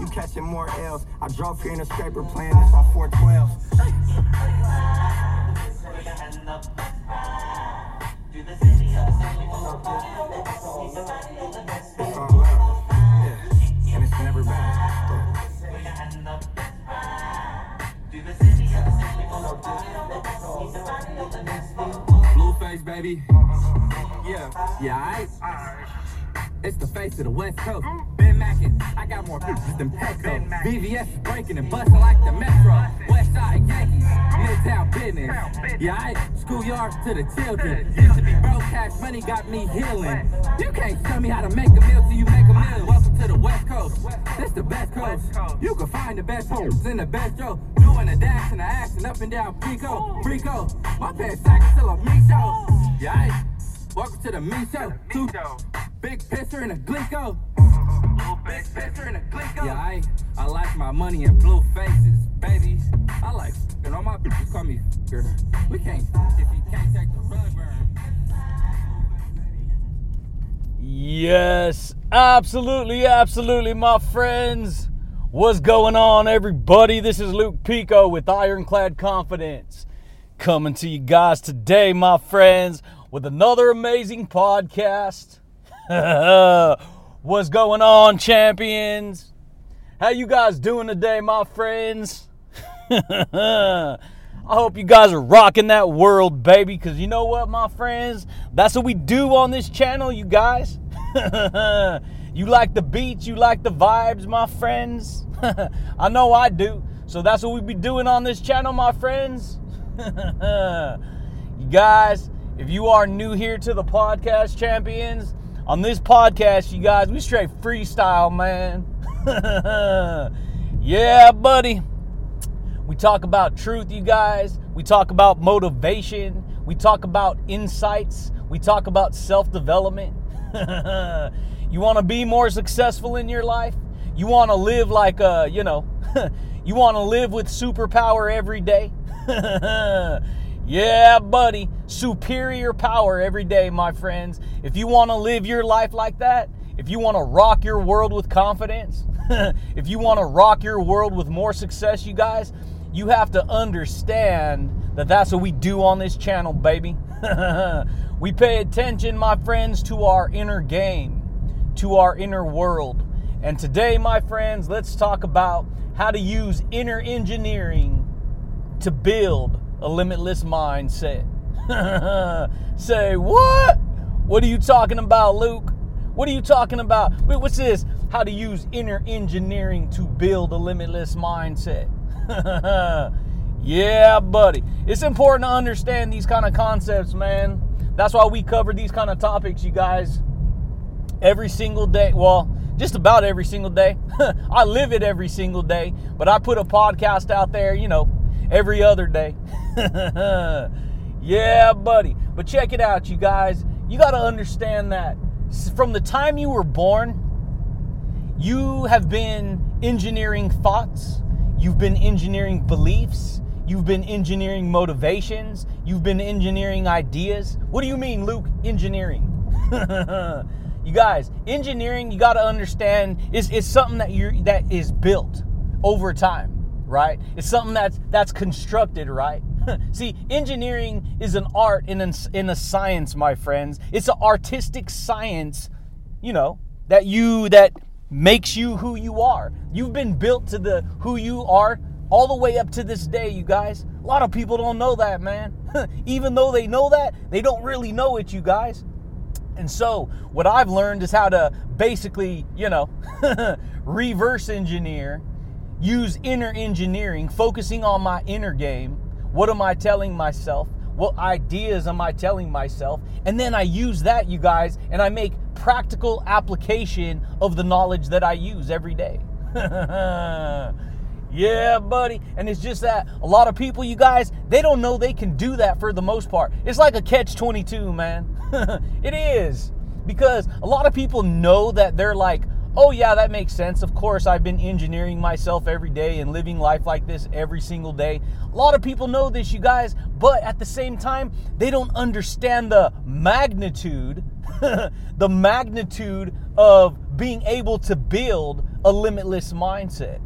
You catching more L's. I drove here in a scraper playing this on 412. It's all love. Yeah. And it's never bad. Blueface, baby. Yeah. Yeah, I. It's the face of the West Coast. Ben Mackin, I got more pictures than Petco. BVS is breaking and busting like the Metro. West Side Yankees, Midtown business. Yeah, I schoolyards to the children. Used to be broke, cash money got me healing. You can't tell me how to make a meal till you make a meal. Welcome to the West Coast. This the best coast. You can find the best homes in the best show. Doing a dash and a action up and down Pico. Frico, my pants sack still a me show. Yeah, I welcome to the me show. Two Big pisser and a glico. Big pisser and a glico. Yeah, I, I like my money in blue faces, baby. I like and all my bitches call me girl. We can't if you can't take the rug burn. Yes, absolutely, absolutely, my friends. What's going on, everybody? This is Luke Pico with Ironclad Confidence coming to you guys today, my friends, with another amazing podcast. What's going on, champions? How you guys doing today, my friends? I hope you guys are rocking that world, baby, because you know what, my friends? That's what we do on this channel, you guys. you like the beats, you like the vibes, my friends. I know I do. So that's what we be doing on this channel, my friends. you guys, if you are new here to the podcast, champions, on this podcast, you guys, we straight freestyle, man. yeah, buddy. We talk about truth, you guys. We talk about motivation. We talk about insights. We talk about self development. you want to be more successful in your life? You want to live like a, you know, you want to live with superpower every day? Yeah, buddy. Superior power every day, my friends. If you want to live your life like that, if you want to rock your world with confidence, if you want to rock your world with more success, you guys, you have to understand that that's what we do on this channel, baby. we pay attention, my friends, to our inner game, to our inner world. And today, my friends, let's talk about how to use inner engineering to build a limitless mindset. Say, what? What are you talking about, Luke? What are you talking about? Wait, what's this? How to use inner engineering to build a limitless mindset. yeah, buddy. It's important to understand these kind of concepts, man. That's why we cover these kind of topics, you guys, every single day. Well, just about every single day. I live it every single day, but I put a podcast out there, you know, every other day. yeah, buddy. But check it out, you guys. You got to understand that from the time you were born, you have been engineering thoughts, you've been engineering beliefs, you've been engineering motivations, you've been engineering ideas. What do you mean, Luke? Engineering. you guys, engineering, you got to understand is is something that you that is built over time right? It's something that's that's constructed, right? See, engineering is an art in a, in a science, my friends. It's an artistic science, you know, that you that makes you who you are. You've been built to the who you are all the way up to this day, you guys. A lot of people don't know that, man. Even though they know that, they don't really know it, you guys. And so, what I've learned is how to basically, you know, reverse engineer use inner engineering, focusing on my inner game. What am I telling myself? What ideas am I telling myself? And then I use that, you guys, and I make practical application of the knowledge that I use every day. yeah, buddy. And it's just that a lot of people, you guys, they don't know they can do that for the most part. It's like a catch 22, man. it is. Because a lot of people know that they're like, oh, yeah, that makes sense. Of course, I've been engineering myself every day and living life like this every single day. A lot of people know this, you guys, but at the same time, they don't understand the magnitude, the magnitude of being able to build a limitless mindset.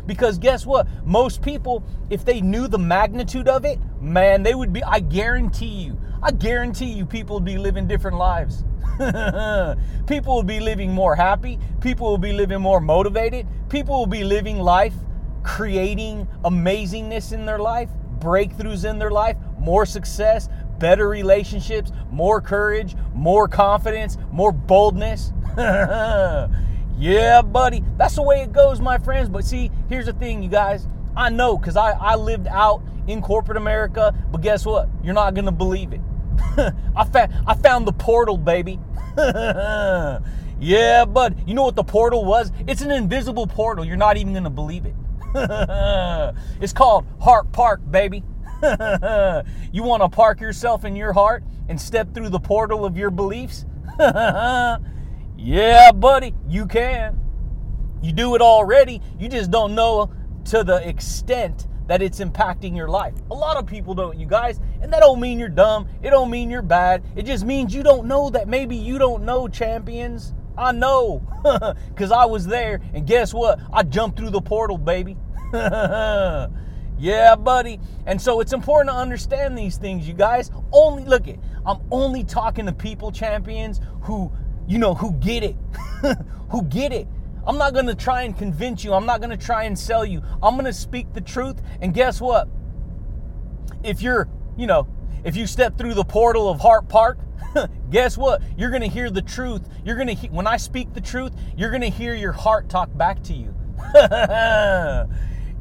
because guess what? Most people, if they knew the magnitude of it, man, they would be, I guarantee you, I guarantee you people would be living different lives. people will be living more happy. People will be living more motivated. People will be living life, creating amazingness in their life, breakthroughs in their life, more success, better relationships, more courage, more confidence, more boldness. yeah, buddy. That's the way it goes, my friends. But see, here's the thing, you guys. I know because I, I lived out in corporate America, but guess what? You're not going to believe it. I, fa- I found the portal, baby. yeah, bud. You know what the portal was? It's an invisible portal. You're not even going to believe it. it's called Heart Park, baby. you want to park yourself in your heart and step through the portal of your beliefs? yeah, buddy, you can. You do it already. You just don't know to the extent that it's impacting your life. A lot of people don't, you guys, and that don't mean you're dumb. It don't mean you're bad. It just means you don't know that maybe you don't know champions. I know, because I was there, and guess what? I jumped through the portal, baby. yeah, buddy. And so it's important to understand these things, you guys. Only look it. I'm only talking to people champions who, you know, who get it, who get it. I'm not going to try and convince you. I'm not going to try and sell you. I'm going to speak the truth. And guess what? If you're, you know, if you step through the portal of Heart Park, guess what? You're going to hear the truth. You're going to he- when I speak the truth, you're going to hear your heart talk back to you.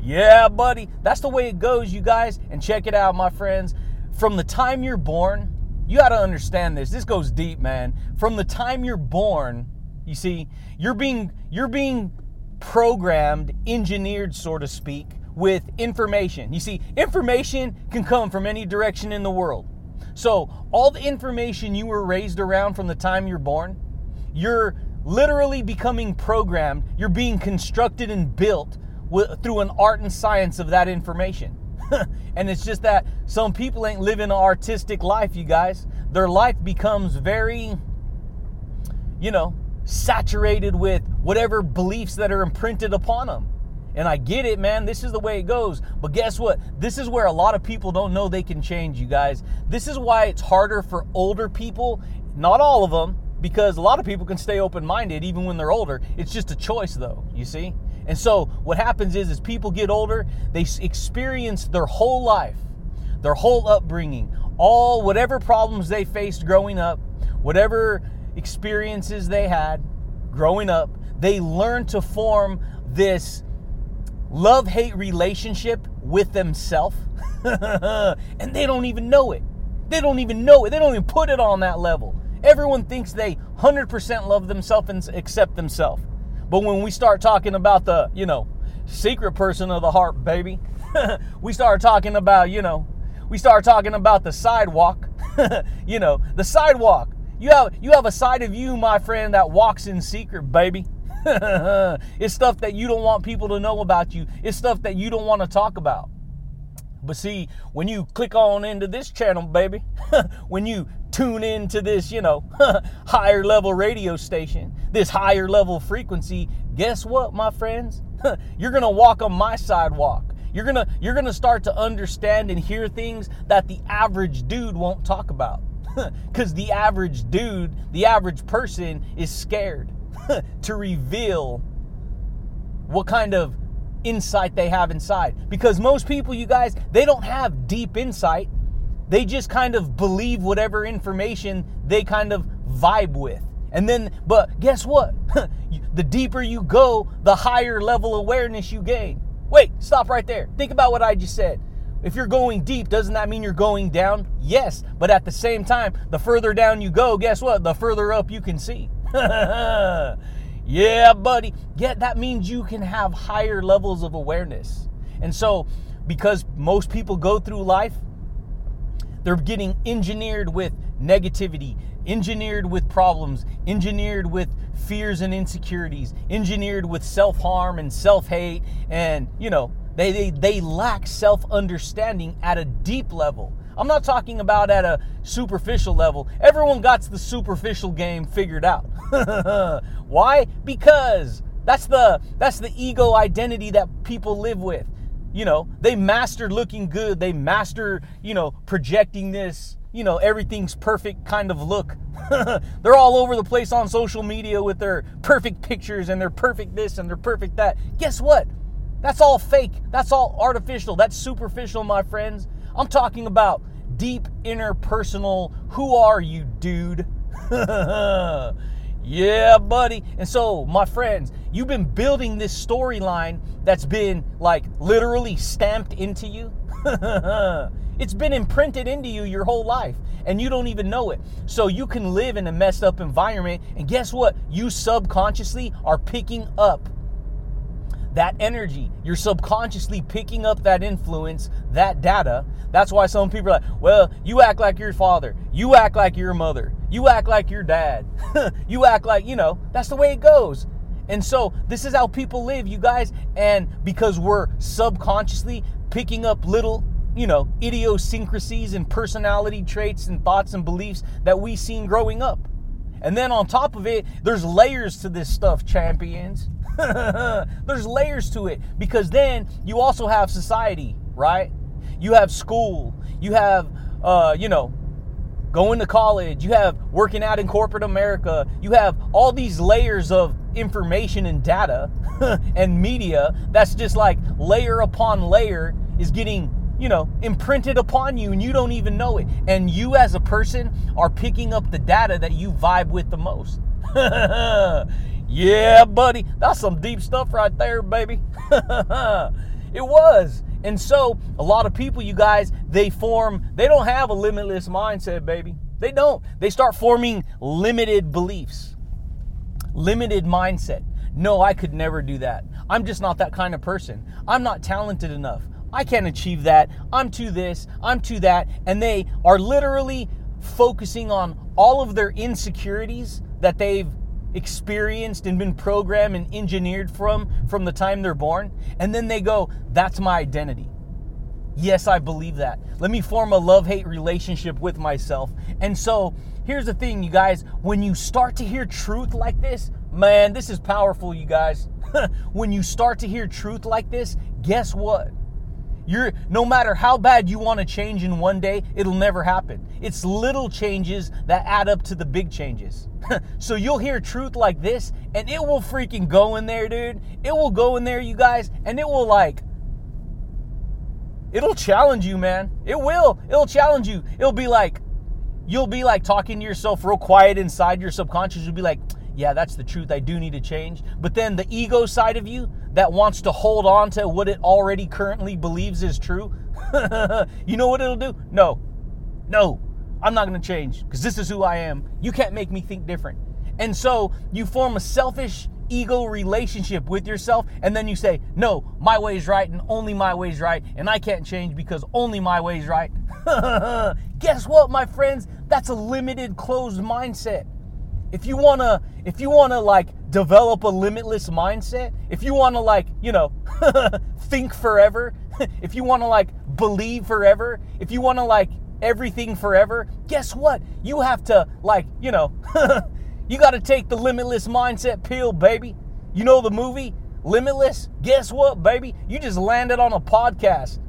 yeah, buddy. That's the way it goes, you guys. And check it out, my friends. From the time you're born, you got to understand this. This goes deep, man. From the time you're born, you see, you're being you're being programmed, engineered, so to speak, with information. You see, information can come from any direction in the world. So, all the information you were raised around from the time you're born, you're literally becoming programmed. You're being constructed and built with, through an art and science of that information. and it's just that some people ain't living an artistic life, you guys. Their life becomes very, you know, saturated with whatever beliefs that are imprinted upon them. And I get it, man. This is the way it goes. But guess what? This is where a lot of people don't know they can change, you guys. This is why it's harder for older people, not all of them, because a lot of people can stay open minded even when they're older. It's just a choice, though, you see? And so what happens is, as people get older, they experience their whole life, their whole upbringing, all whatever problems they faced growing up, whatever experiences they had growing up, they learn to form this love hate relationship with themselves, and they don't even know it. They don't even know it. They don't even put it on that level. Everyone thinks they 100% love themselves and accept themselves. But when we start talking about the, you know, secret person of the heart, baby, we start talking about, you know, we start talking about the sidewalk. you know, the sidewalk. You have you have a side of you, my friend, that walks in secret, baby. it's stuff that you don't want people to know about you. It's stuff that you don't want to talk about. But see, when you click on into this channel, baby, when you tune into this, you know, higher level radio station, this higher level frequency, guess what, my friends? you're going to walk on my sidewalk. You're going to you're going to start to understand and hear things that the average dude won't talk about. Cuz the average dude, the average person is scared to reveal what kind of insight they have inside. Because most people, you guys, they don't have deep insight. They just kind of believe whatever information they kind of vibe with. And then, but guess what? the deeper you go, the higher level awareness you gain. Wait, stop right there. Think about what I just said. If you're going deep, doesn't that mean you're going down? Yes, but at the same time, the further down you go, guess what? The further up you can see. yeah, buddy. Yeah, that means you can have higher levels of awareness. And so, because most people go through life, they're getting engineered with negativity, engineered with problems, engineered with fears and insecurities, engineered with self harm and self hate. And, you know, they, they, they lack self understanding at a deep level. I'm not talking about at a superficial level. Everyone got the superficial game figured out. Why? Because that's the that's the ego identity that people live with. You know, they mastered looking good. They master, you know, projecting this, you know, everything's perfect kind of look. They're all over the place on social media with their perfect pictures and their perfect this and their perfect that. Guess what? That's all fake. That's all artificial. That's superficial, my friends. I'm talking about deep interpersonal. Who are you, dude? Yeah, buddy. And so, my friends, you've been building this storyline that's been like literally stamped into you. it's been imprinted into you your whole life and you don't even know it. So you can live in a messed up environment and guess what? You subconsciously are picking up that energy. You're subconsciously picking up that influence, that data. That's why some people are like, well, you act like your father. You act like your mother. You act like your dad. you act like, you know, that's the way it goes. And so this is how people live, you guys. And because we're subconsciously picking up little, you know, idiosyncrasies and personality traits and thoughts and beliefs that we seen growing up. And then on top of it, there's layers to this stuff, champions. There's layers to it because then you also have society, right? You have school, you have, uh, you know, going to college, you have working out in corporate America, you have all these layers of information and data and media that's just like layer upon layer is getting you know, imprinted upon you and you don't even know it. And you as a person are picking up the data that you vibe with the most. Yeah, buddy, that's some deep stuff right there, baby. it was. And so, a lot of people, you guys, they form, they don't have a limitless mindset, baby. They don't. They start forming limited beliefs, limited mindset. No, I could never do that. I'm just not that kind of person. I'm not talented enough. I can't achieve that. I'm too this, I'm too that. And they are literally focusing on all of their insecurities that they've experienced and been programmed and engineered from from the time they're born. And then they go that's my identity. Yes i believe that. Let me form a love-hate relationship with myself. And so here's the thing you guys. When you start to hear truth like this man this is powerful you guys. When you start to hear truth like this guess what you're no matter how bad you want to change in one day, it'll never happen. It's little changes that add up to the big changes. so you'll hear truth like this and it will freaking go in there, dude. It will go in there, you guys, and it will like it'll challenge you, man. It will. It'll challenge you. It'll be like you'll be like talking to yourself real quiet inside your subconscious. You'll be like, yeah, that's the truth. I do need to change. But then the ego side of you that wants to hold on to what it already currently believes is true, you know what it'll do? No. No. I'm not going to change because this is who I am. You can't make me think different. And so you form a selfish ego relationship with yourself and then you say, "No, my way is right and only my way is right and I can't change because only my way is right." Guess what, my friends? That's a limited closed mindset if you want to if you want to like develop a limitless mindset if you want to like you know think forever if you want to like believe forever if you want to like everything forever guess what? You have to like you know you got to take the limitless mindset pill baby. You know the movie limitless? Guess what baby? You just landed on a podcast.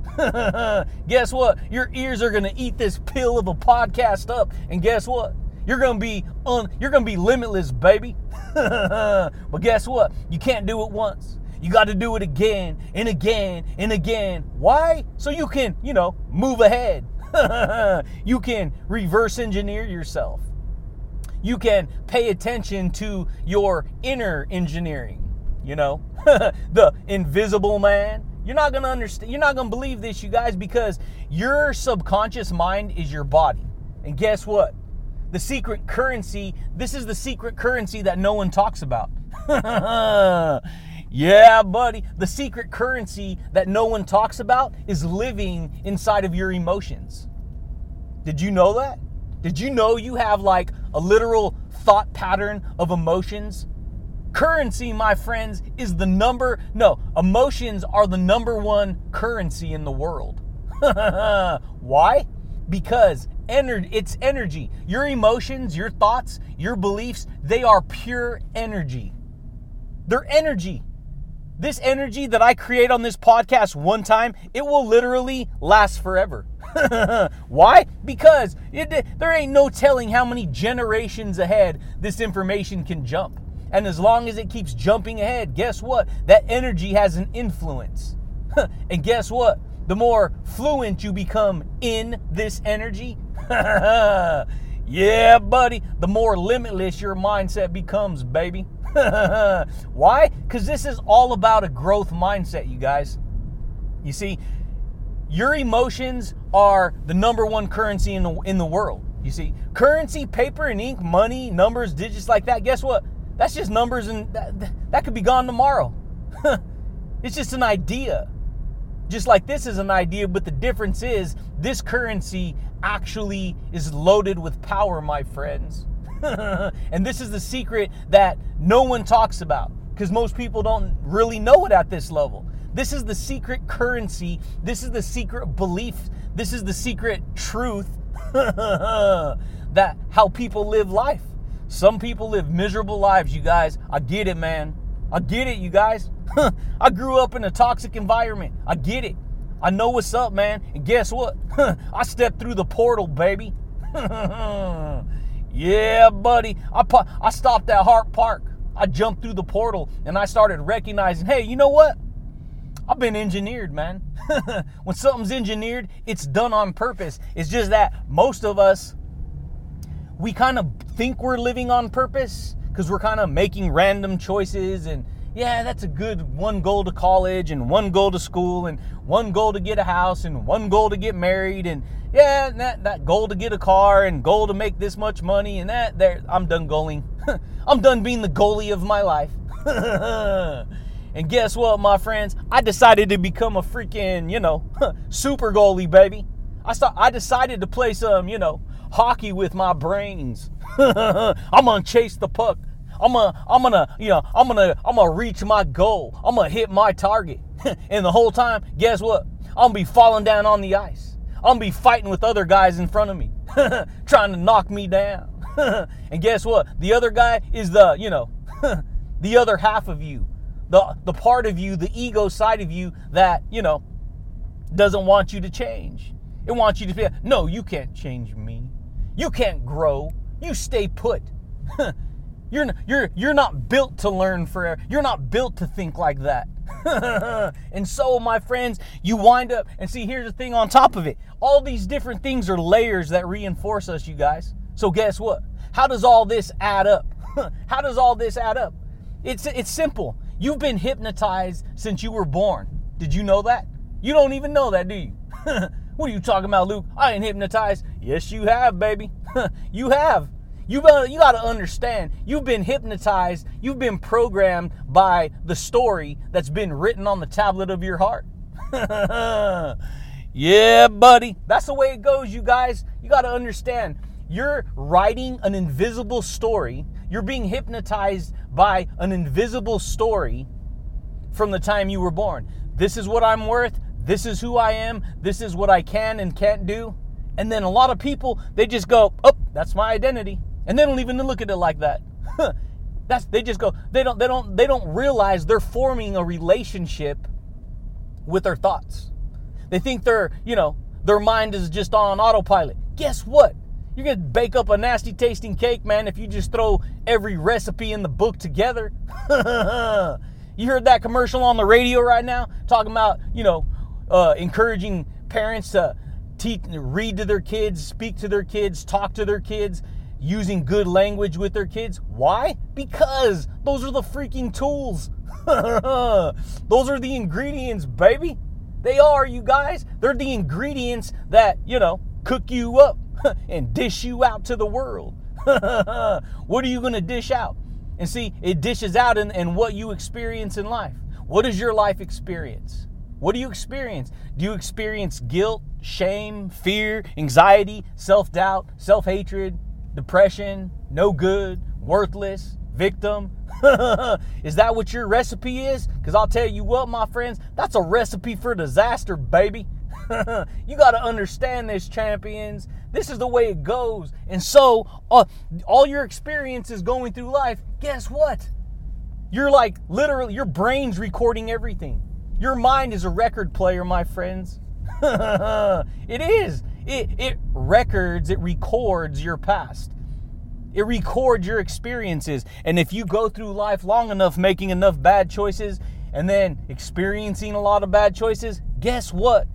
Guess what? Your ears are going to eat this pill of a podcast up and guess what you're gonna be un, you're gonna be limitless, baby. but guess what? You can't do it once. You got to do it again and again and again. Why? So you can, you know, move ahead. you can reverse engineer yourself. You can pay attention to your inner engineering. You know, the invisible man. You're not gonna understand. You're not gonna believe this, you guys, because your subconscious mind is your body. And guess what? The secret currency. This is the secret currency that no one talks about. yeah, buddy. The secret currency that no one talks about is living inside of your emotions. Did you know that? Did you know you have like a literal thought pattern of emotions? Currency, my friends, is the number, no, emotions are the number one currency in the world. Why? Because energy it's energy. Your emotions, your thoughts, your beliefs, they are pure energy. They're energy. This energy that I create on this podcast one time, it will literally last forever. Why? Because it, there ain't no telling how many generations ahead this information can jump. And as long as it keeps jumping ahead, guess what? That energy has an influence. and guess what? The more fluent you become in this energy, yeah, buddy, the more limitless your mindset becomes, baby. Why? Because this is all about a growth mindset, you guys. You see, your emotions are the number one currency in the, in the world. You see, currency, paper and ink, money, numbers, digits like that, guess what? That's just numbers and that, that could be gone tomorrow. it's just an idea. Just like this is an idea, but the difference is this currency actually is loaded with power, my friends. and this is the secret that no one talks about because most people don't really know it at this level. This is the secret currency. This is the secret belief. This is the secret truth that how people live life. Some people live miserable lives, you guys. I get it, man. I get it, you guys. I grew up in a toxic environment. I get it. I know what's up, man. And guess what? I stepped through the portal, baby. Yeah, buddy. I I stopped at Heart Park. I jumped through the portal and I started recognizing, hey, you know what? I've been engineered, man. when something's engineered, it's done on purpose. It's just that most of us, we kind of think we're living on purpose because we're kind of making random choices and yeah, that's a good one goal to college and one goal to school and one goal to get a house and one goal to get married and yeah, that, that goal to get a car and goal to make this much money and that there I'm done goaling. I'm done being the goalie of my life. and guess what, my friends? I decided to become a freaking, you know, super goalie, baby. I saw I decided to play some, you know, hockey with my brains. I'm gonna chase the puck. I'm gonna, I'm gonna, you know, I'm gonna, I'm gonna reach my goal. I'm gonna hit my target. and the whole time, guess what? I'm gonna be falling down on the ice. I'm gonna be fighting with other guys in front of me, trying to knock me down. and guess what? The other guy is the, you know, the other half of you, the the part of you, the ego side of you that, you know, doesn't want you to change. It wants you to be no, you can't change me. You can't grow. You stay put. You're you're you're not built to learn forever. You're not built to think like that. and so, my friends, you wind up and see. Here's the thing. On top of it, all these different things are layers that reinforce us, you guys. So guess what? How does all this add up? How does all this add up? It's it's simple. You've been hypnotized since you were born. Did you know that? You don't even know that, do you? what are you talking about, Luke? I ain't hypnotized. Yes, you have, baby. you have. You got you got to understand. You've been hypnotized. You've been programmed by the story that's been written on the tablet of your heart. yeah, buddy. That's the way it goes, you guys. You got to understand. You're writing an invisible story. You're being hypnotized by an invisible story from the time you were born. This is what I'm worth. This is who I am. This is what I can and can't do. And then a lot of people, they just go, oh, that's my identity and they don't even look at it like that. That's they just go they don't they don't they don't realize they're forming a relationship with their thoughts. They think they're, you know, their mind is just on autopilot. Guess what? You're gonna bake up a nasty tasting cake, man, if you just throw every recipe in the book together. you heard that commercial on the radio right now talking about, you know, uh, encouraging parents to teach, read to their kids, speak to their kids, talk to their kids, using good language with their kids. Why? Because those are the freaking tools. those are the ingredients, baby. They are, you guys. They're the ingredients that, you know, cook you up and dish you out to the world. what are you going to dish out? And see, it dishes out in, in what you experience in life. What is your life experience? What do you experience? Do you experience guilt, shame, fear, anxiety, self doubt, self hatred, depression, no good, worthless, victim? is that what your recipe is? Because I'll tell you what, my friends, that's a recipe for disaster, baby. you got to understand this, champions. This is the way it goes. And so, uh, all your experiences going through life, guess what? You're like literally, your brain's recording everything. Your mind is a record player, my friends. it is. It, it records, it records your past. It records your experiences. And if you go through life long enough making enough bad choices and then experiencing a lot of bad choices, guess what?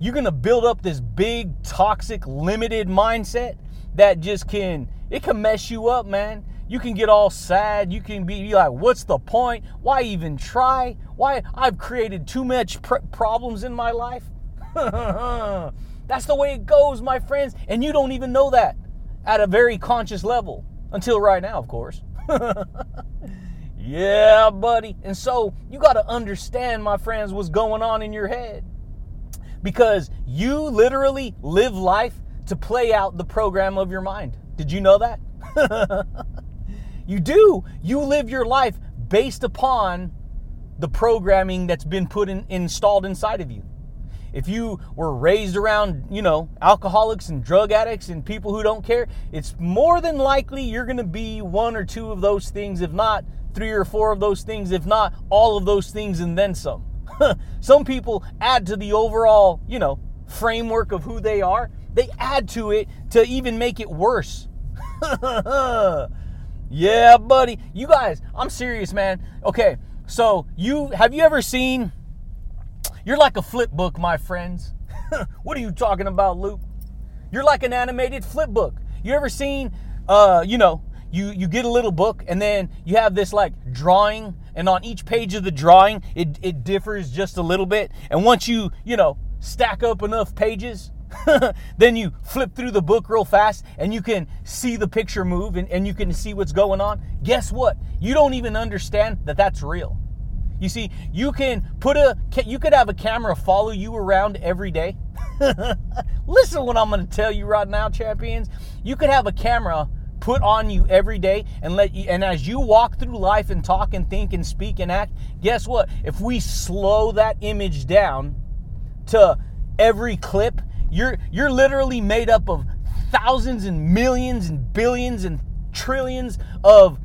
You're going to build up this big, toxic, limited mindset that just can, it can mess you up, man. You can get all sad. You can be like, what's the point? Why even try? Why? I've created too much pr- problems in my life. That's the way it goes, my friends. And you don't even know that at a very conscious level until right now, of course. yeah, buddy. And so you got to understand, my friends, what's going on in your head. Because you literally live life to play out the program of your mind. Did you know that? you do. You live your life based upon the programming that's been put in, installed inside of you if you were raised around, you know, alcoholics and drug addicts and people who don't care, it's more than likely you're going to be one or two of those things, if not three or four of those things, if not all of those things and then some. some people add to the overall, you know, framework of who they are. They add to it to even make it worse. yeah, buddy. You guys, I'm serious, man. Okay, so you have you ever seen you're like a flip book, my friends. what are you talking about, Luke? You're like an animated flip book. You ever seen, uh, you know, you, you get a little book and then you have this like drawing and on each page of the drawing it, it differs just a little bit and once you you know stack up enough pages then you flip through the book real fast and you can see the picture move and, and you can see what's going on guess what you don't even understand that that's real you see, you can put a you could have a camera follow you around every day. Listen to what I'm going to tell you right now, champions. You could have a camera put on you every day and let you and as you walk through life and talk and think and speak and act, guess what? If we slow that image down to every clip, you're you're literally made up of thousands and millions and billions and trillions of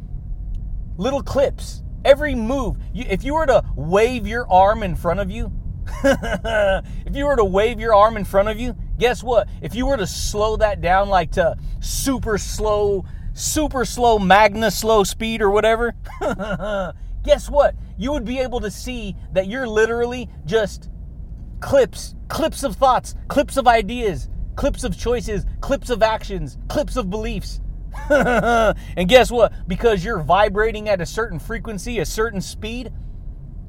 little clips every move. You, if you were to wave your arm in front of you, if you were to wave your arm in front of you, guess what? If you were to slow that down like to super slow, super slow, magna slow speed or whatever, guess what? You would be able to see that you're literally just clips, clips of thoughts, clips of ideas, clips of choices, clips of actions, clips of beliefs. and guess what? Because you're vibrating at a certain frequency, a certain speed,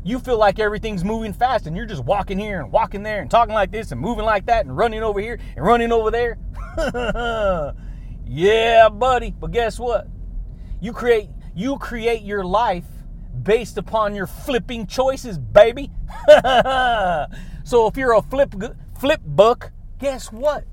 you feel like everything's moving fast and you're just walking here and walking there and talking like this and moving like that and running over here and running over there. yeah, buddy. But guess what? You create you create your life based upon your flipping choices, baby. so if you're a flip flip book, guess what?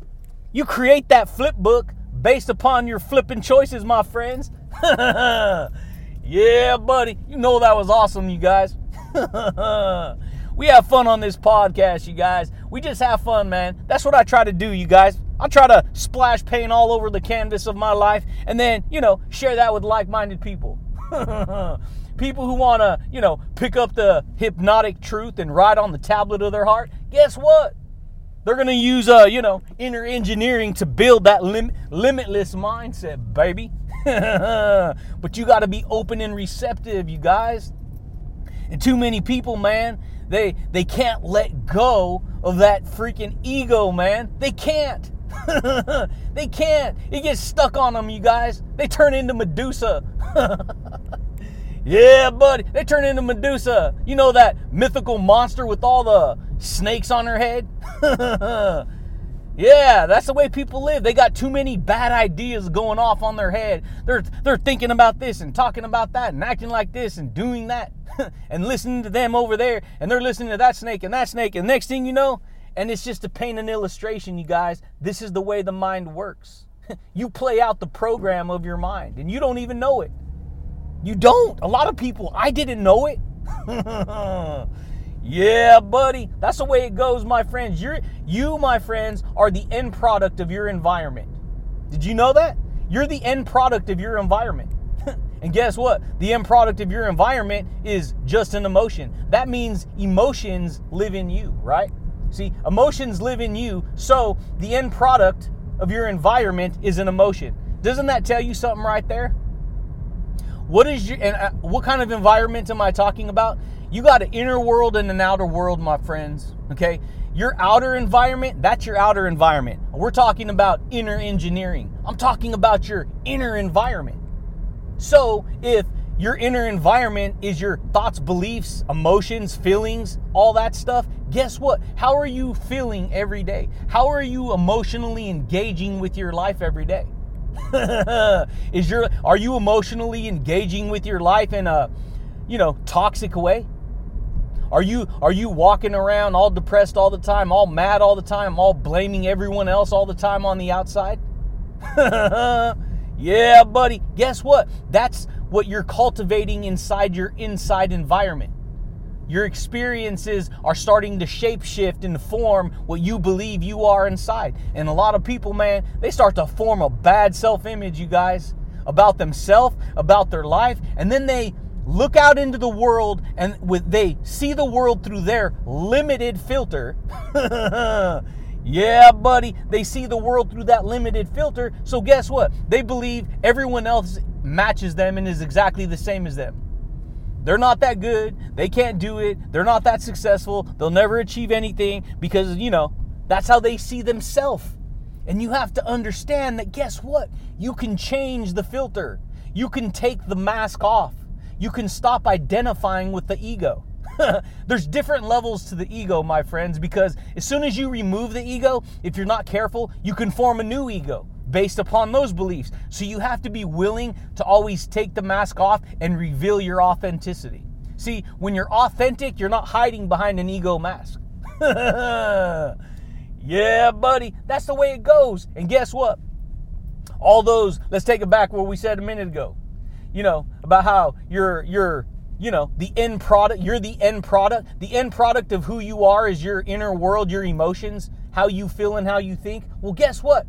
You create that flip book based upon your flipping choices, my friends. yeah, buddy. You know that was awesome, you guys. we have fun on this podcast, you guys. We just have fun, man. That's what I try to do, you guys. I try to splash paint all over the canvas of my life and then, you know, share that with like minded people. people who want to, you know, pick up the hypnotic truth and write on the tablet of their heart. Guess what? They're going to use, uh, you know, inner engineering to build that lim- limitless mindset, baby. but you got to be open and receptive, you guys. And too many people, man, they they can't let go of that freaking ego, man. They can't. they can't. It gets stuck on them, you guys. They turn into Medusa. yeah, buddy. They turn into Medusa. You know that mythical monster with all the snakes on her head. yeah, that's the way people live. They got too many bad ideas going off on their head. They're they're thinking about this and talking about that and acting like this and doing that and listening to them over there and they're listening to that snake and that snake and next thing you know, and it's just to paint an illustration, you guys. This is the way the mind works. you play out the program of your mind and you don't even know it. You don't. A lot of people, I didn't know it. Yeah, buddy. That's the way it goes, my friends. You're, you, my friends, are the end product of your environment. Did you know that? You're the end product of your environment. and guess what? The end product of your environment is just an emotion. That means emotions live in you, right? See, emotions live in you, so the end product of your environment is an emotion. Doesn't that tell you something right there? What is your and uh, what kind of environment am I talking about? You got an inner world and an outer world, my friends. Okay? Your outer environment, that's your outer environment. We're talking about inner engineering. I'm talking about your inner environment. So, if your inner environment is your thoughts, beliefs, emotions, feelings, all that stuff. Guess what? How are you feeling every day? How are you emotionally engaging with your life every day? is your are you emotionally engaging with your life in a, you know, toxic way? Are you are you walking around all depressed all the time, all mad all the time, all blaming everyone else all the time on the outside? yeah, buddy. Guess what? That's what you're cultivating inside your inside environment. Your experiences are starting to shapeshift and form what you believe you are inside. And a lot of people, man, they start to form a bad self image, you guys, about themselves, about their life, and then they look out into the world and with they see the world through their limited filter. yeah, buddy, they see the world through that limited filter. So guess what? They believe everyone else matches them and is exactly the same as them. They're not that good. They can't do it. They're not that successful. They'll never achieve anything because, you know, that's how they see themselves. And you have to understand that guess what? You can change the filter. You can take the mask off. You can stop identifying with the ego. There's different levels to the ego, my friends, because as soon as you remove the ego, if you're not careful, you can form a new ego based upon those beliefs. So you have to be willing to always take the mask off and reveal your authenticity. See, when you're authentic, you're not hiding behind an ego mask. yeah, buddy, that's the way it goes. And guess what? All those, let's take it back where we said a minute ago. You know, about how you're you're you know, the end product, you're the end product. The end product of who you are is your inner world, your emotions, how you feel and how you think. Well, guess what?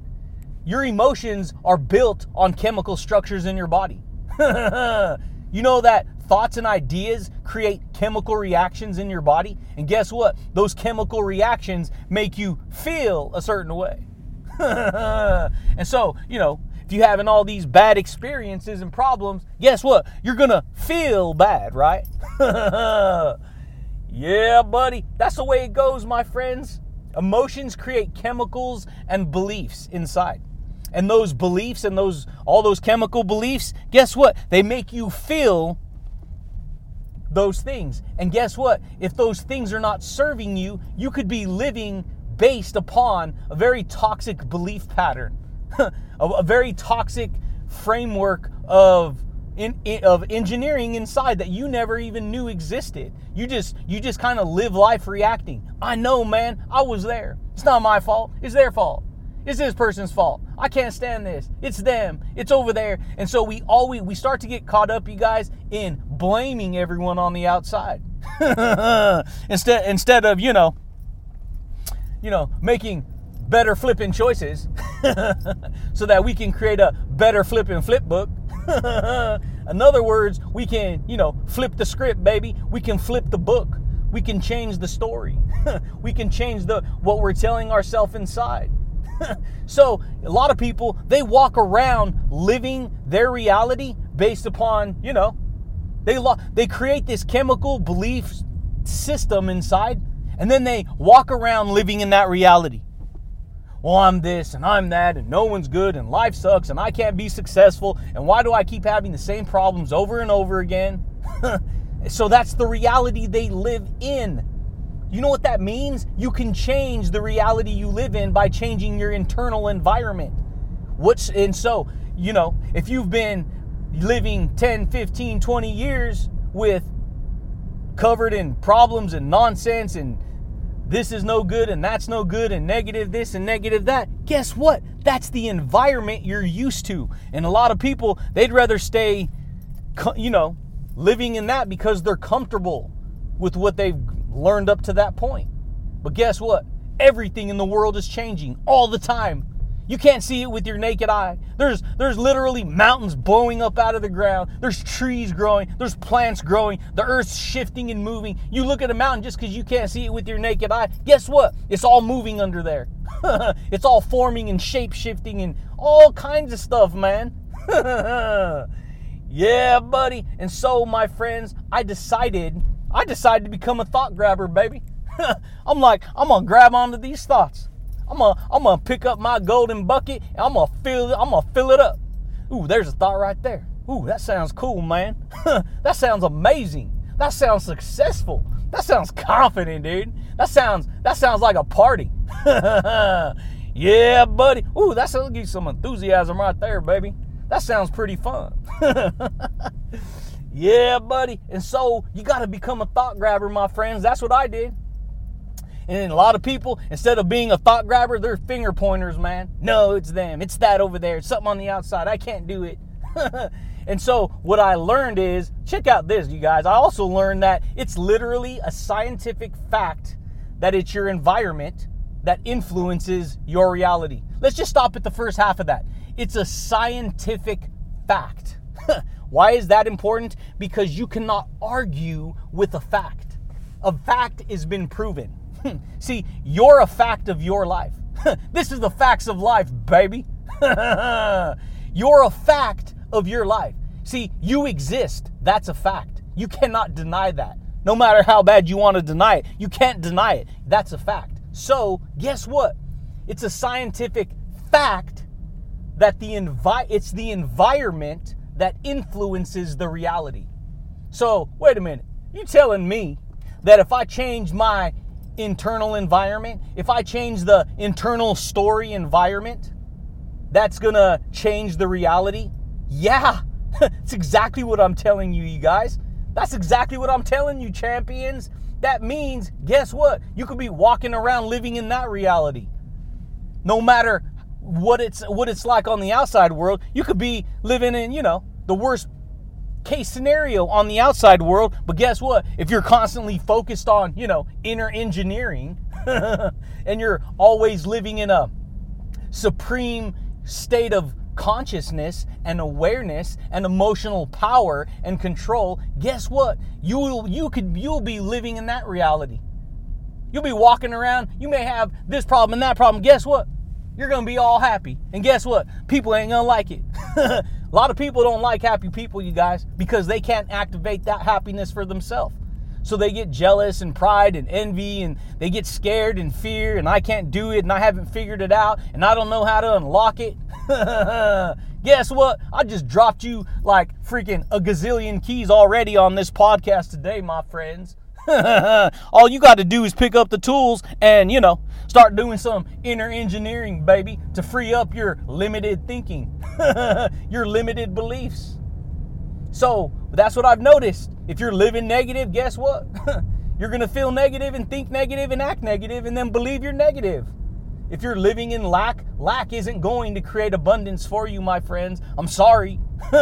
your emotions are built on chemical structures in your body. you know that thoughts and ideas create chemical reactions in your body? And guess what? Those chemical reactions make you feel a certain way. and so, you know, if you're having all these bad experiences and problems, guess what? You're gonna feel bad, right? yeah, buddy. That's the way it goes, my friends. Emotions create chemicals and beliefs inside and those beliefs and those all those chemical beliefs, guess what? They make you feel those things. And guess what? If those things are not serving you, you could be living based upon a very toxic belief pattern, a, a, very toxic framework of in, in, of engineering inside that you never even knew existed. You just you just kind of live life reacting. I know, man. I was there. It's not my fault. It's their fault. It's this person's fault. I can't stand this. It's them. It's over there. And so we always we start to get caught up, you guys, in blaming everyone on the outside. instead instead of, you know, you know, making better flipping choices so that we can create a better flipping flip book. in other words, we can, you know, flip the script, baby. We can flip the book. We can change the story. we can change the what we're telling ourselves inside. so a lot of people they walk around living their reality based upon you know they lo- they create this chemical belief system inside and then they walk around living in that reality well i'm this and i'm that and no one's good and life sucks and i can't be successful and why do i keep having the same problems over and over again so that's the reality they live in you know what that means? You can change the reality you live in by changing your internal environment. What's and so, you know, if you've been living 10, 15, 20 years with covered in problems and nonsense and this is no good and that's no good and negative this and negative that, guess what? That's the environment you're used to. And a lot of people, they'd rather stay, you know, living in that because they're comfortable with what they've learned up to that point. But guess what? Everything in the world is changing all the time. You can't see it with your naked eye. There's there's literally mountains blowing up out of the ground. There's trees growing. There's plants growing. The earth's shifting and moving. You look at a mountain just because you can't see it with your naked eye. Guess what? It's all moving under there. it's all forming and shape shifting and all kinds of stuff, man. yeah, buddy. And so, my friends, I decided I decided to become a thought grabber, baby. I'm like, I'm gonna grab onto these thoughts. I'm gonna I'm gonna pick up my golden bucket and I'm gonna fill I'm gonna fill it up. Ooh, there's a thought right there. Ooh, that sounds cool, man. that sounds amazing. That sounds successful. That sounds confident, dude. That sounds that sounds like a party. yeah, buddy. Ooh, that sounds give you some enthusiasm right there, baby. That sounds pretty fun. yeah, buddy. And so you got to become a thought grabber, my friends. That's what I did. And a lot of people, instead of being a thought grabber, they're finger pointers, man. No, it's them. It's that over there. It's something on the outside. I can't do it. and so, what I learned is check out this, you guys. I also learned that it's literally a scientific fact that it's your environment that influences your reality. Let's just stop at the first half of that. It's a scientific fact. Why is that important? Because you cannot argue with a fact. A fact has been proven. See, you're a fact of your life. this is the facts of life, baby. you're a fact of your life. See, you exist. That's a fact. You cannot deny that. No matter how bad you want to deny it, you can't deny it. That's a fact. So, guess what? It's a scientific fact that the envi- it's the environment that influences the reality. So, wait a minute. You telling me that if I change my internal environment, if I change the internal story environment, that's gonna change the reality? Yeah, it's exactly what I'm telling you, you guys. That's exactly what I'm telling you, champions. That means, guess what? You could be walking around living in that reality. No matter what it's what it's like on the outside world, you could be living in, you know, the worst case scenario on the outside world. But guess what? If you're constantly focused on, you know, inner engineering and you're always living in a supreme state of consciousness and awareness and emotional power and control, guess what? You will you could you'll be living in that reality. You'll be walking around, you may have this problem and that problem. Guess what? You're gonna be all happy. And guess what? People ain't gonna like it. A lot of people don't like happy people, you guys, because they can't activate that happiness for themselves. So they get jealous and pride and envy and they get scared and fear and I can't do it and I haven't figured it out and I don't know how to unlock it. Guess what? I just dropped you like freaking a gazillion keys already on this podcast today, my friends. All you got to do is pick up the tools and, you know, start doing some inner engineering, baby, to free up your limited thinking, your limited beliefs. So that's what I've noticed. If you're living negative, guess what? you're going to feel negative and think negative and act negative and then believe you're negative. If you're living in lack, lack isn't going to create abundance for you, my friends. I'm sorry.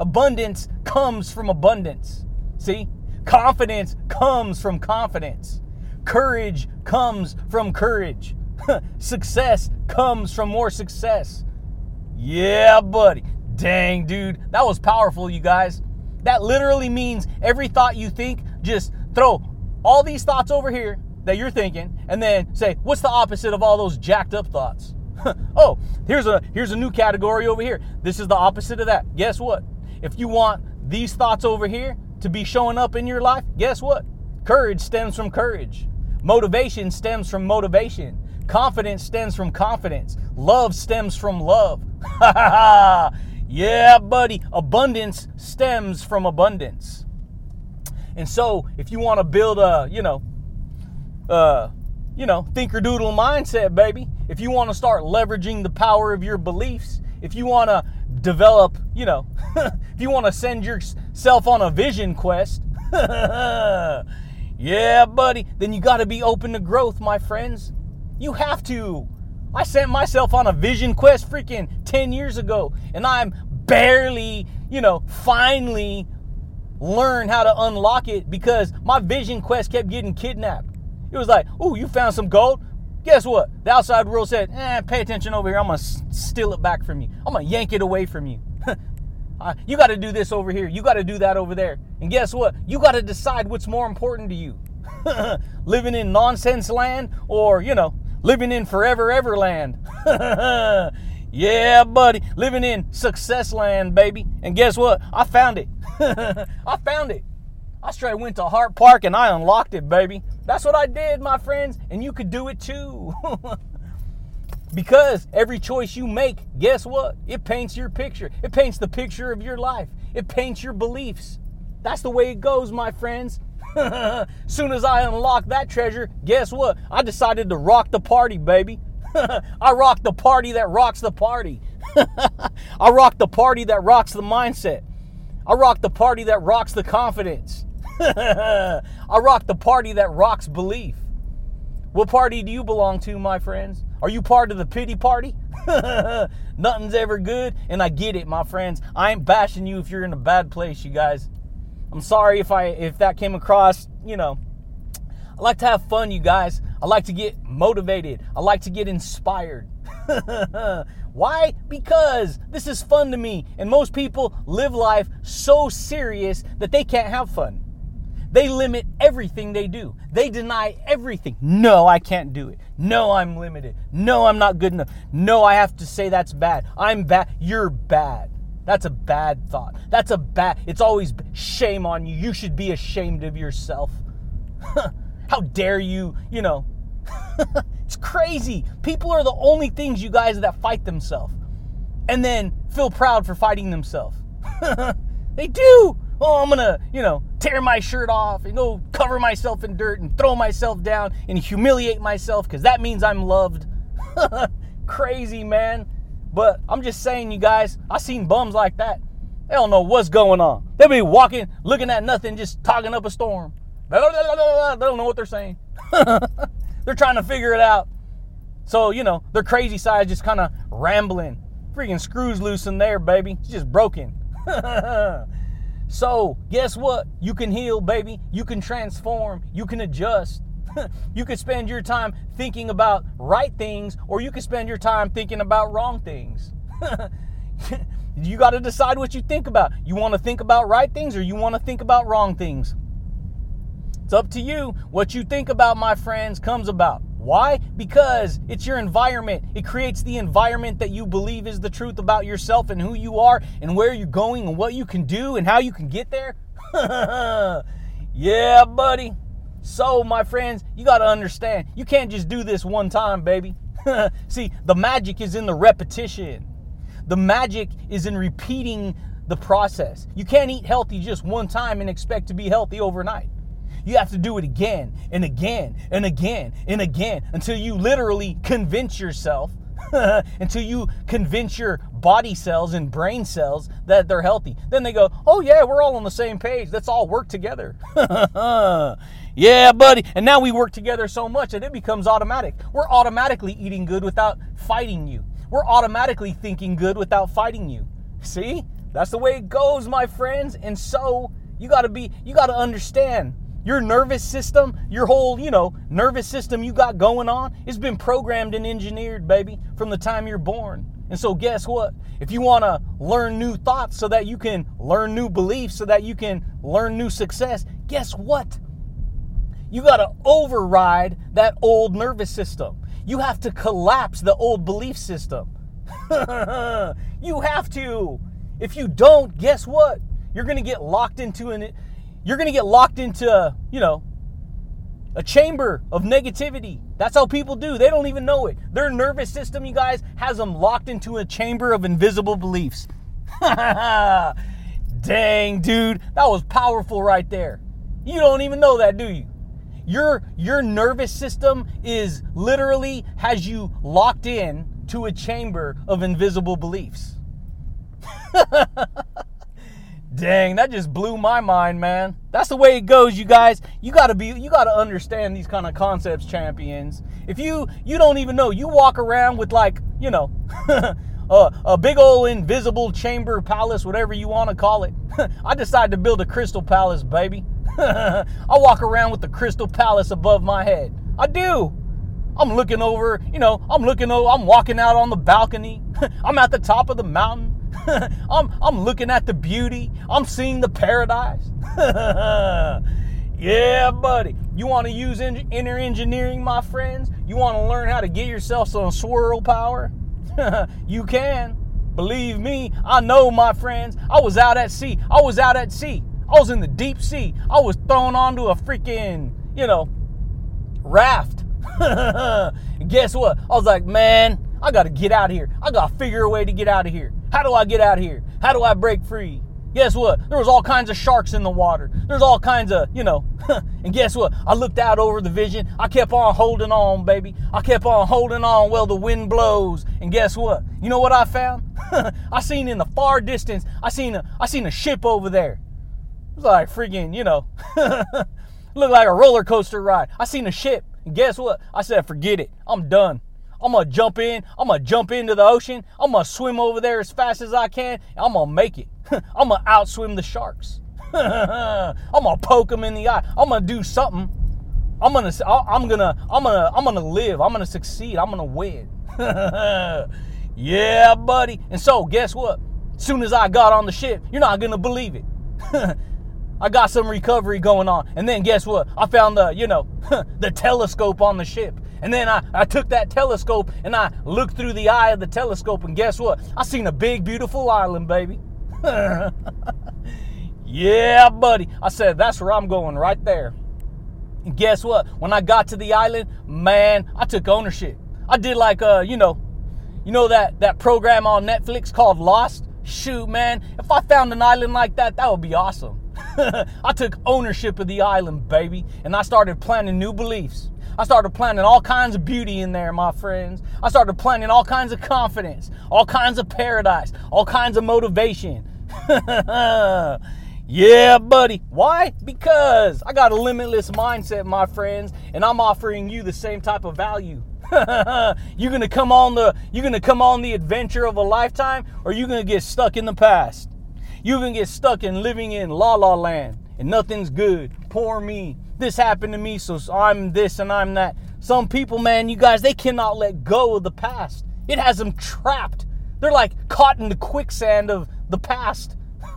abundance comes from abundance. See? Confidence comes from confidence. Courage comes from courage. success comes from more success. Yeah, buddy. Dang, dude. That was powerful, you guys. That literally means every thought you think, just throw all these thoughts over here that you're thinking and then say, what's the opposite of all those jacked up thoughts? oh, here's a here's a new category over here. This is the opposite of that. Guess what? If you want these thoughts over here, to be showing up in your life, guess what? Courage stems from courage. Motivation stems from motivation. Confidence stems from confidence. Love stems from love. yeah, buddy. Abundance stems from abundance. And so, if you want to build a, you know, uh, you know, thinker doodle mindset, baby. If you want to start leveraging the power of your beliefs, if you want to develop, you know, if you want to send yourself on a vision quest, yeah, buddy, then you got to be open to growth, my friends. You have to. I sent myself on a vision quest freaking 10 years ago, and I'm barely, you know, finally learn how to unlock it because my vision quest kept getting kidnapped. It was like, oh, you found some gold? Guess what? The outside world said, eh, pay attention over here. I'm going to steal it back from you. I'm going to yank it away from you. you got to do this over here. You got to do that over there. And guess what? You got to decide what's more important to you living in nonsense land or, you know, living in forever ever land. yeah, buddy, living in success land, baby. And guess what? I found it. I found it. I straight went to Heart Park and I unlocked it, baby. That's what I did, my friends, and you could do it too. Because every choice you make, guess what? It paints your picture. It paints the picture of your life. It paints your beliefs. That's the way it goes, my friends. Soon as I unlocked that treasure, guess what? I decided to rock the party, baby. I rock the party that rocks the party. I rock the party that rocks the mindset. I rock the party that rocks the confidence. I rock the party that rocks belief. What party do you belong to, my friends? Are you part of the pity party? Nothing's ever good, and I get it, my friends. I ain't bashing you if you're in a bad place, you guys. I'm sorry if I if that came across, you know. I like to have fun, you guys. I like to get motivated. I like to get inspired. Why? Because this is fun to me, and most people live life so serious that they can't have fun. They limit everything they do. They deny everything. No, I can't do it. No, I'm limited. No, I'm not good enough. No, I have to say that's bad. I'm bad. You're bad. That's a bad thought. That's a bad. It's always shame on you. You should be ashamed of yourself. How dare you, you know? it's crazy. People are the only things, you guys, that fight themselves and then feel proud for fighting themselves. they do oh, I'm gonna, you know, tear my shirt off and go cover myself in dirt and throw myself down and humiliate myself because that means I'm loved. Crazy, man. But I'm just saying, you guys, I seen bums like that. They don't know what's going on. They'll be walking, looking at nothing, just talking up a storm. They don't know what they're saying. they're trying to figure it out. So, you know, their crazy side just kind of rambling. Freaking screws loose in there, baby. It's just broken. So, guess what? You can heal, baby. You can transform. You can adjust. you can spend your time thinking about right things, or you can spend your time thinking about wrong things. you got to decide what you think about. You want to think about right things, or you want to think about wrong things? It's up to you. What you think about, my friends, comes about. Why? Because it's your environment. It creates the environment that you believe is the truth about yourself and who you are and where you're going and what you can do and how you can get there. yeah, buddy. So, my friends, you got to understand, you can't just do this one time, baby. See, the magic is in the repetition. The magic is in repeating the process. You can't eat healthy just one time and expect to be healthy overnight. You have to do it again and again and again and again until you literally convince yourself, until you convince your body cells and brain cells that they're healthy. Then they go, oh, yeah, we're all on the same page. Let's all work together. yeah, buddy. And now we work together so much that it becomes automatic. We're automatically eating good without fighting you. We're automatically thinking good without fighting you. See? That's the way it goes, my friends. And so you got to be, you got to understand your nervous system, your whole, you know, nervous system you got going on, it's been programmed and engineered, baby, from the time you're born. And so, guess what? If you want to learn new thoughts so that you can learn new beliefs, so that you can learn new success, guess what? You got to override that old nervous system. You have to collapse the old belief system. you have to. If you don't, guess what? You're going to get locked into an you're going to get locked into, you know, a chamber of negativity. That's how people do. They don't even know it. Their nervous system, you guys, has them locked into a chamber of invisible beliefs. Dang, dude, that was powerful right there. You don't even know that, do you? Your your nervous system is literally has you locked in to a chamber of invisible beliefs. Dang, that just blew my mind, man. That's the way it goes, you guys. You gotta be, you gotta understand these kind of concepts, champions. If you, you don't even know, you walk around with like, you know, a, a big old invisible chamber palace, whatever you want to call it. I decided to build a crystal palace, baby. I walk around with the crystal palace above my head. I do. I'm looking over, you know, I'm looking over, I'm walking out on the balcony. I'm at the top of the mountain. I'm I'm looking at the beauty. I'm seeing the paradise. yeah, buddy. You want to use inner engineering, my friends? You want to learn how to get yourself some swirl power? you can. Believe me, I know, my friends. I was out at sea. I was out at sea. I was in the deep sea. I was thrown onto a freaking, you know, raft. guess what? I was like, man, I got to get out of here. I got to figure a way to get out of here. How do I get out here? How do I break free? Guess what? There was all kinds of sharks in the water. There's all kinds of, you know. and guess what? I looked out over the vision. I kept on holding on, baby. I kept on holding on while the wind blows. And guess what? You know what I found? I seen in the far distance. I seen a I seen a ship over there. It was like freaking, you know, looked like a roller coaster ride. I seen a ship. And guess what? I said, forget it. I'm done. I'm gonna jump in. I'm gonna jump into the ocean. I'm gonna swim over there as fast as I can. I'm gonna make it. I'm gonna outswim the sharks. I'm gonna poke them in the eye. I'm gonna do something. I'm gonna. I'm gonna. I'm gonna. I'm gonna live. I'm gonna succeed. I'm gonna win. yeah, buddy. And so, guess what? Soon as I got on the ship, you're not gonna believe it. I got some recovery going on. And then guess what? I found the, you know, the telescope on the ship. And then I, I took that telescope and I looked through the eye of the telescope and guess what? I seen a big beautiful island, baby. yeah, buddy. I said, that's where I'm going right there. And guess what? When I got to the island, man, I took ownership. I did like uh, you know, you know that that program on Netflix called Lost? Shoot, man, if I found an island like that, that would be awesome. I took ownership of the island, baby, and I started planting new beliefs. I started planting all kinds of beauty in there, my friends. I started planting all kinds of confidence, all kinds of paradise, all kinds of motivation. yeah, buddy. Why? Because I got a limitless mindset, my friends, and I'm offering you the same type of value. you're gonna come on the you're gonna come on the adventure of a lifetime, or you're gonna get stuck in the past. You're gonna get stuck in living in la la land and nothing's good. Poor me. This happened to me, so I'm this and I'm that. Some people, man, you guys, they cannot let go of the past. It has them trapped. They're like caught in the quicksand of the past.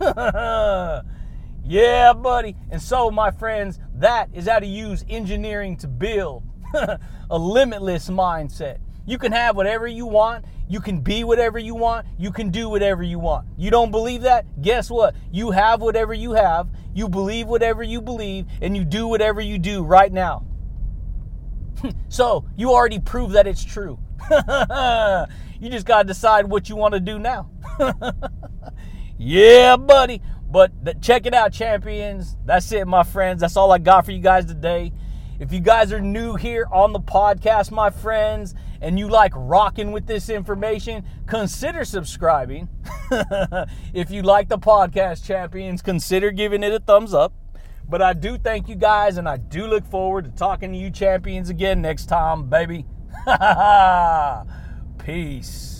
yeah, buddy. And so, my friends, that is how to use engineering to build a limitless mindset. You can have whatever you want. You can be whatever you want. You can do whatever you want. You don't believe that? Guess what? You have whatever you have. You believe whatever you believe. And you do whatever you do right now. so you already proved that it's true. you just got to decide what you want to do now. yeah, buddy. But check it out, champions. That's it, my friends. That's all I got for you guys today. If you guys are new here on the podcast, my friends, and you like rocking with this information, consider subscribing. if you like the podcast, champions, consider giving it a thumbs up. But I do thank you guys, and I do look forward to talking to you champions again next time, baby. Peace.